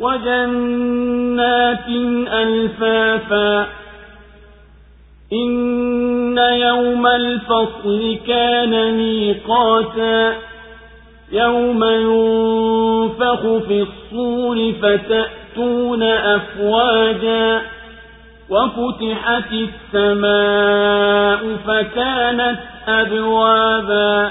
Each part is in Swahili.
وجنات ألفافا. إن يوم الفصل كان ميقاتا. يوم ينفخ في الصور فتأتون أفواجا. وفتحت السماء فكانت أبوابا.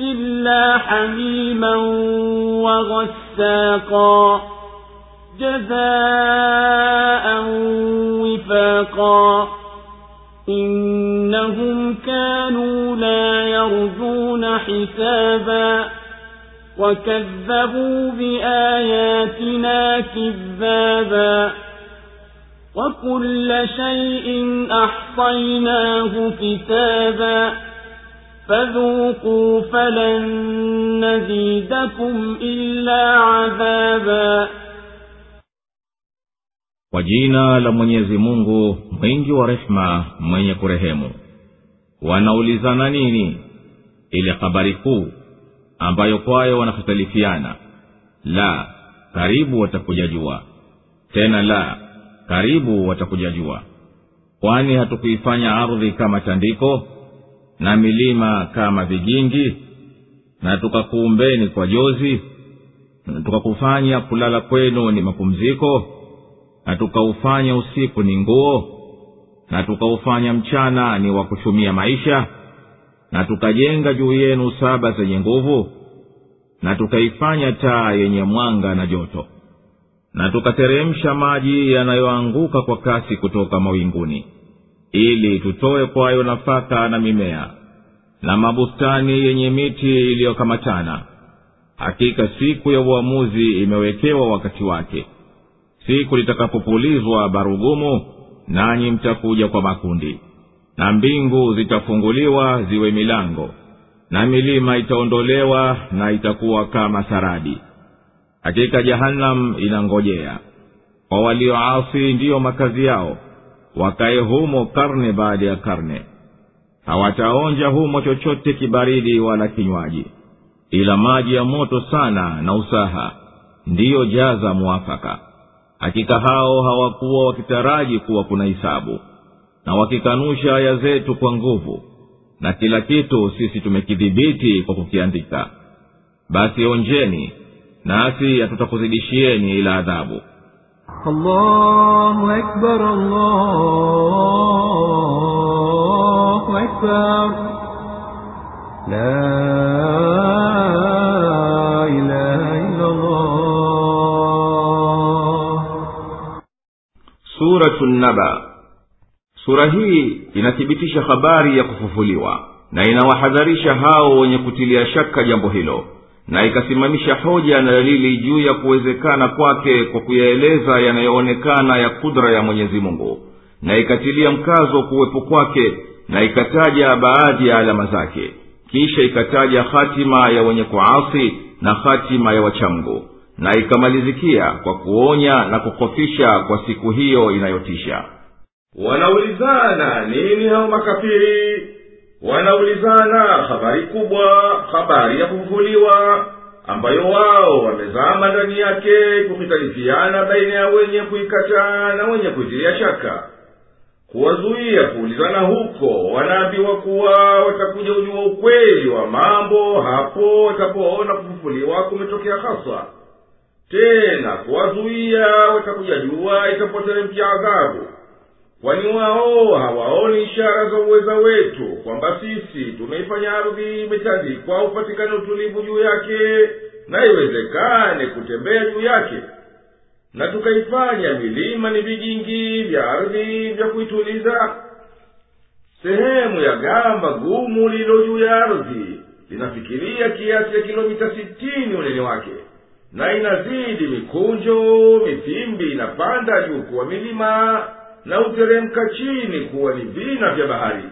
إلا حميما وغساقا. جزاء وفاقا. إنهم كانوا لا يرجون حسابا. وكذبوا بآياتنا كذابا. وكل شيء أحصيناه كتابا. فذوقوا فلن نزيدكم إلا عذابا kwa jina la mwenyezi mungu mwingi wa rehema mwenye kurehemu wanaulizana nini ile habari kuu ambayo kwayo wanahitalifiana la karibu watakuja jua tena la karibu watakuja jua kwani hatukuifanya ardhi kama tandiko na milima kama vigingi na tukakuumbeni kwa jozi na tukakufanya kulala kwenu ni mapumziko na tukaufanya usiku ni nguo na tukaufanya mchana ni wa kuchumia maisha na tukajenga juu yenu saba zenye nguvu na tukaifanya taa yenye mwanga na joto na tukateremsha maji yanayoanguka kwa kasi kutoka mawinguni ili tutoe kwayo nafaka na mimea na mabustani yenye miti iliyokamatana. Hakika siku ya uamuzi imewekewa wakati wake. Siku litakapopulizwa barugumu nanyi mtakuja kwa makundi. Na mbingu zitafunguliwa ziwe milango na milima itaondolewa na itakuwa kama saradi. Hakika jahannam inangojea. Kwa walioasi ndiyo makazi yao wakaye humo karne baada ya karne. Hawataonja humo chochote kibaridi wala kinywaji ila maji ya moto sana na usaha ndiyo jaza mwafaka. Hakika hao hawakuwa wakitaraji kuwa kuna hisabu na wakikanusha aya zetu kwa nguvu na kila kitu sisi tumekidhibiti kwa kukiandika. Basi onjeni nasi hatutakuzidishieni ila adhabu الله أكبر الله أكبر لا إله إلا الله suratu naba sura hii inathibitisha habari ya kufufuliwa na inawahadharisha hao wenye kutilia shaka jambo hilo na ikasimamisha hoja na dalili juu ya kuwezekana kwake kwa kuyaeleza yanayoonekana ya kudra ya mwenyezi mungu na ikatilia mkazo kuwepo kwake na ikataja baadhi ya alama zake. Kisha ikataja hatima ya wenye kuasi na hatima ya wachamgu na ikamalizikia kwa kuonya na kukofisha kwa siku hiyo inayotisha. Wanaulizana nini hao makafiri wanaulizana habari kubwa habari ya kufufuliwa ambayo wao wamezama ndani yake kuhitalifiana baina ya wenye kuikataa na wenye kuitilia shaka. Kuwazuia kuulizana huko wanaambiwa kuwa watakuja ujua ukweli wa mambo hapo watapoona kufufuliwa kumetokea haswa. Tena kuwazuia watakuja jua itapoteremkia adhabu kwani wao hawaoni ishara za uweza wetu kwamba sisi tumeifanya ardhi imetandikwa upatikane utulivu juu yake na iwezekane kutembea juu yake. Na tukaifanya milima ni vigingi vya ardhi vya kuituliza sehemu ya gamba gumu lililo juu ya ardhi linafikiria kiasi ya kilomita sitini unene wake na inazidi mikunjo mifimbi inapanda juu kuwa milima na huteremka chini kuwa ni vina vya bahari.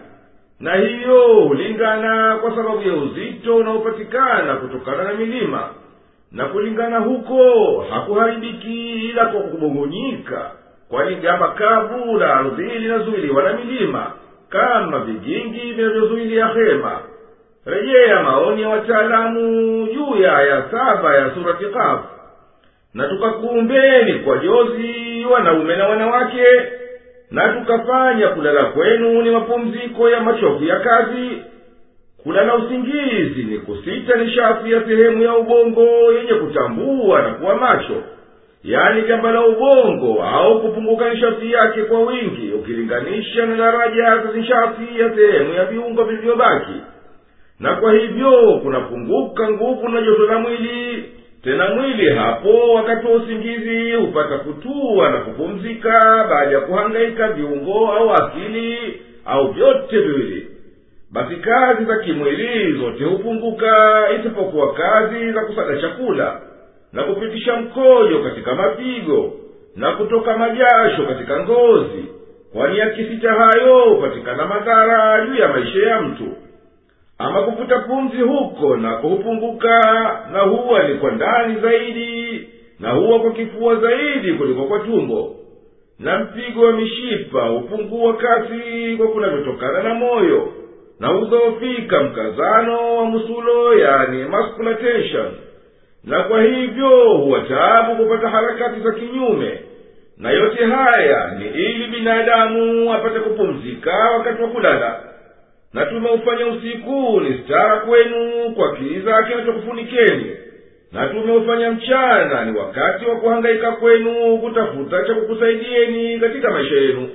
Na hiyo hulingana kwa sababu ya uzito unaopatikana kutokana na milima. Na kulingana huko hakuharibiki ila kwa kubongonyika kwani gamba kavu la ardhi linazuiliwa na milima kama vigingi vinavyozuilia hema. Rejea maoni ya wataalamu juu ya aya saba ya surati kafu na tukakuumbeni kwa jozi wanaume na wanawake na tukafanya kulala kwenu ni mapumziko ya machofu ya kazi. Kulala usingizi ni kusita nishati ya sehemu ya ubongo yenye kutambua na kuwa macho. Yaani gamba la ubongo au kupunguka nishati yake kwa wingi ukilinganisha na daraja za nishati ya sehemu ya viungo vilivyobaki. Na kwa hivyo kunapunguka nguvu na joto la mwili tena mwili hapo wakati wa usingizi hupata kutua na kupumzika baada ya kuhangaika viungo au akili au vyote viwili. Basi kazi za kimwili zote hupunguka isipokuwa kazi za kusaga chakula na kupitisha mkojo katika mapigo na kutoka majasho katika ngozi kwani akisita hayo hupatikana madhara juu ya maisha ya mtu ama kuvuta pumzi huko na kuhupunguka na huwa ni kwa ndani zaidi na huwa kwa kifua zaidi kuliko kwa tumbo. Na mpigo wa mishipa hupungua kasi kwa kunavyotokana na moyo na hudhoofika mkazano wa musulo yani muscular tension na kwa hivyo huwa taabu kupata harakati za kinyume. Na yote haya ni ili binadamu apate kupumzika wakati wa kulala na tumeufanya usiku ni stara kwenu kwa kiza kinachokufunikeni. Na tumeufanya mchana ni wakati wa kuhangaika kwenu kutafuta cha kukusaidieni katika maisha yenu.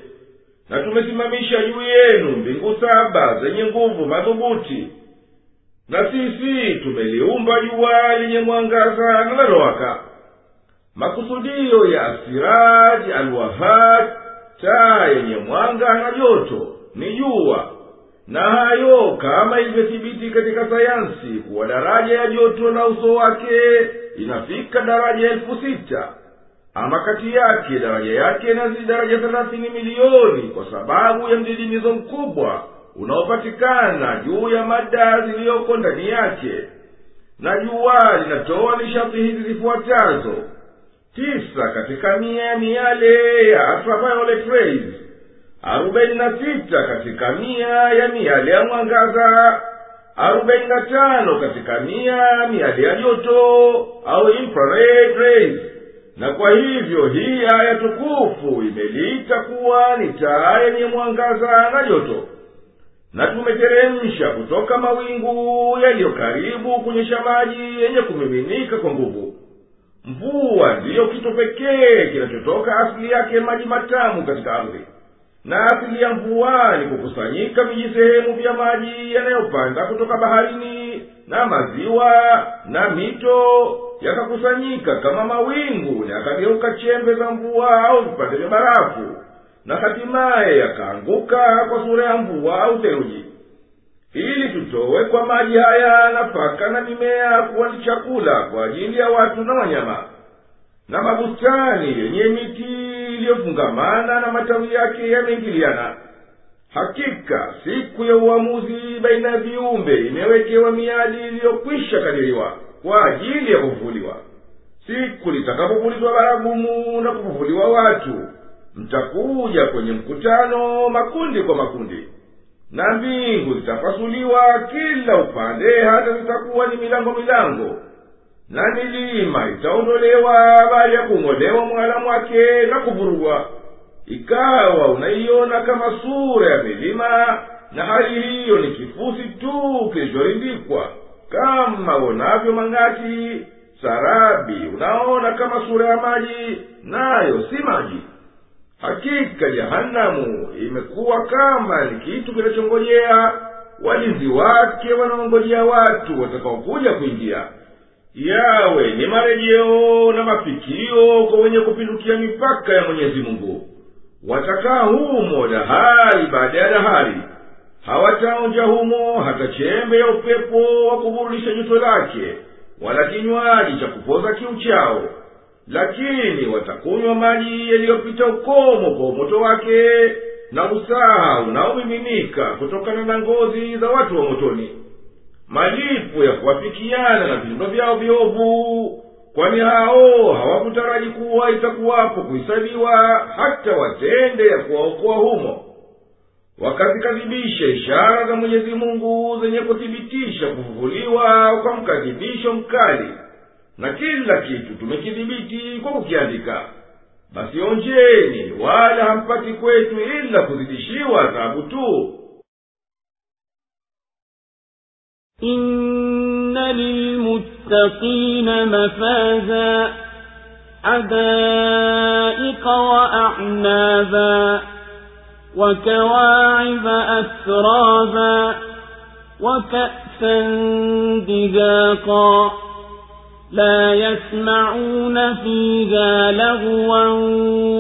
Na tumesimamisha juu yenu mbingu saba zenye nguvu madhubuti. Na sisi tumeliumba jua lenye mwangaza linalowaka makusudio ya asiraji alwahad taa yenye mwanga na joto ni jua na hayo kama ilivyothibiti katika sayansi kuwa daraja ya joto la uso wake inafika daraja elfu sita ama kati yake daraja yake inazidi daraja thelathini milioni kwa sababu ya mdidimizo mkubwa unaopatikana juu ya mada ziliyoko ndani yake. Na jua linatoa nishati hizi zifuatazo. Tisa katika mia ya miale ya ultraviolet rays arobaini na sita katika mia ya miale ya mwangaza arobaini na tano katika mia miale ya joto au infrared rays. Na kwa hivyo hii aya tukufu imeliita kuwa ni taa yenye mwangaza na joto. Na tumeteremsha kutoka mawingu yaliyo karibu kunyesha maji yenye kumiminika kwa nguvu. Mvua ndiyo kitu pekee kinachotoka asili yake maji matamu katika ardhi na asili ya mvua ni kukusanyika vijisehemu vya maji yanayopanda kutoka baharini na maziwa na mito yakakusanyika kama mawingu na yakageuka chembe za mvua au vipande vya barafu na hatimaye yakaanguka kwa sura ya mvua au theluji. Ili tutowe kwa maji haya nafaka na mimea kuwa ni chakula kwa ajili ya watu na wanyama na mabustani yenye miti iliyofungamana na matawi yake yameingiliana hakika siku ya uamuzi baina ya viumbe imewekewa miadi iliyokwisha kadiriwa kwa ajili ya kufufuliwa siku litakapopulizwa baragumu na kufufuliwa watu mtakuja kwenye mkutano makundi kwa makundi na mbingu zitapasuliwa kila upande hata zitakuwa ni milango milango na milima itaondolewa baada ya kung'olewa mwala mwake na kuvurugwa. Ikawa unaiona kama sura ya milima na hali hiyo ni kifusi tu kilichorindikwa kama wonavyo mang'ati sarabi unaona kama sura ya maji nayo si maji. Hakika jahanamu imekuwa kama ni kitu kinachongojea. Walinzi wake wanaongojea watu watakaokuja kuingia yawe ni marejeo na mafikio kwa wenye kupindukia mipaka ya mwenyezi mungu. Watakaa humo dahari baada ya dahari. Hawataonja humo hata chembe ya upepo wa kuburudisha joto lake wala kinywaji cha kupoza kiu chao. Lakini watakunywa maji yaliyopita ukomo kwa umoto wake na usaha unaomiminika kutokana na ngozi za watu wa motoni malipo ya kuwafikiana na vitendo vyao viovu. Kwani hao hawakutaraji kuwa itakuwapo kuhesabiwa hata watende ya kuwaokoa humo. Wakazikadhibisha ishara za mwenyezi mungu zenye kuthibitisha kufufuliwa kwa mkadhibisho mkali. Na kila kitu tumekidhibiti kwa kukiandika. Basi onjeni wala hampati kwetu ila kuzidishiwa adhabu tu إن للمتقين مفازا حدائق وأعنابا وكواعب أترابا وكأسا دهاقا لا يسمعون فيها لغوا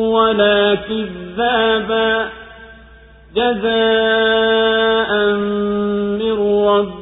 ولا كذابا جزاء من ربك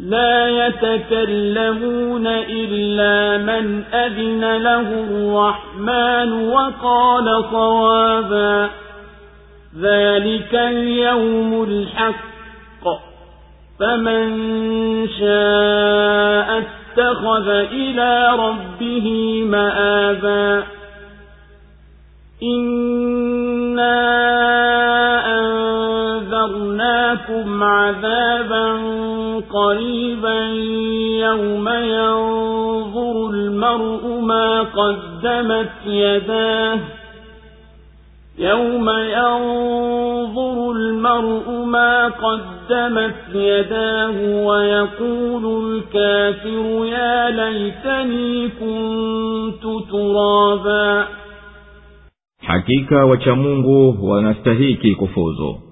لا يتكلمون إلا من أذن له الرحمن وقال صوابا. ذلك اليوم الحق. فمن شاء اتخذ إلى ربه مآبا. إنا أنذرناكم عذابا قريبا يوم ينظر المرء ما قدمت يداه يوم ينظر المرء ما قدمت يداه ويقول الكافر يا ليتني كنت ترابا wacha mungu wanastahiki kufuzu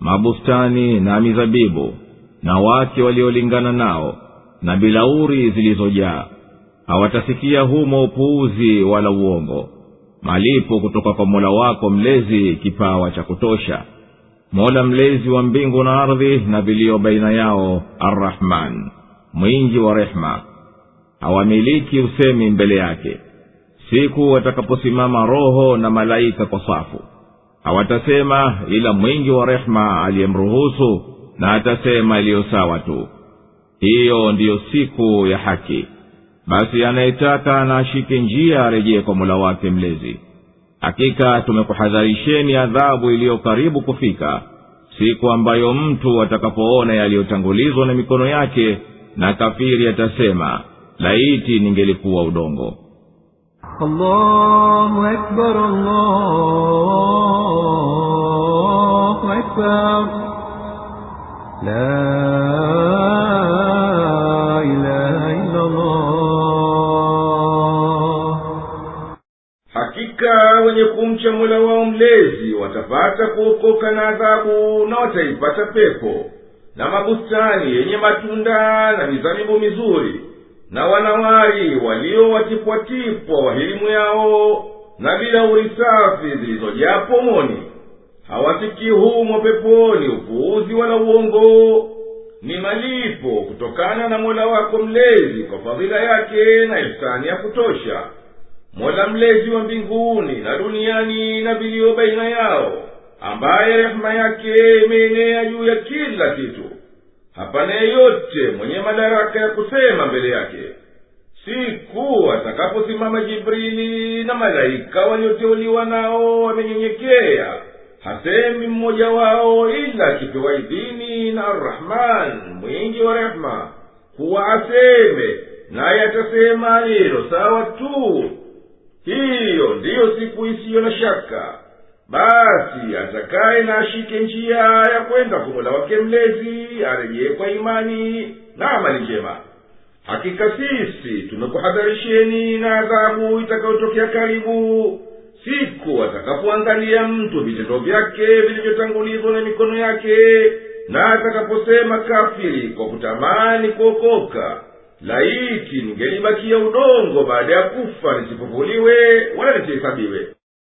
mabustani na mizabibu na wake waliolingana nao na bilauri zilizojaa. Hawatasikia humo upuuzi wala uongo. Malipo kutoka kwa mola wako mlezi kipawa cha kutosha. Mola mlezi wa mbingu na ardhi na vilio baina yao arrahman mwingi wa rehema hawamiliki usemi mbele yake. Siku watakaposimama roho na malaika kwa safu hawatasema ila mwingi wa rehema aliyemruhusu na atasema iliyo sawa tu. Hiyo ndiyo siku ya haki. Basi anayetaka na ashike njia arejee kwa mola wake mlezi. Hakika tumekuhadharisheni adhabu iliyo karibu kufika siku ambayo mtu atakapoona yaliyotangulizwa na mikono yake na kafiri atasema laiti ningelikuwa udongo الله أكبر الله أكبر لا إله إلا الله hakika wenye kumcha mola wao mlezi watapata kuokoka na adhabu na wataipata pepo na mabustani yenye matunda na mizabibu mizuri na wanawari waliowatipwatipwa wahilimu yao na bilauri safi zilizojaa pomoni hawasikii humo peponi upuuzi wala uongo. Ni malipo kutokana na mola wako mlezi kwa fadhila yake na ihsani ya kutosha. Mola mlezi wa mbinguni na duniani na viliyo baina yao ambaye rehema yake imeenea juu ya kila kitu hapana yeyote mwenye madaraka ya kusema mbele yake. Siku atakaposimama jibrili na malaika walioteuliwa nao wamenyenyekea hasemi mmoja wao ila akipewa idhini na arrahman mwingi wa rehema kuwa aseme naye atasema lilo sawa tu. Hiyo ndiyo siku isiyo na shaka basi atakaye na ashike njia ya kwenda kumola wake mlezi arejee kwa imani na amali njema. Hakika sisi tumekuhadharisheni na adhabu itakayotokea karibu siku atakapoangalia mtu vitendo vyake vilivyotangulizwa na mikono yake na atakaposema kafiri kwa kutamani kuokoka laiti ningelibakia udongo baada ya kufa nisifufuliwe wala nisihesabiwe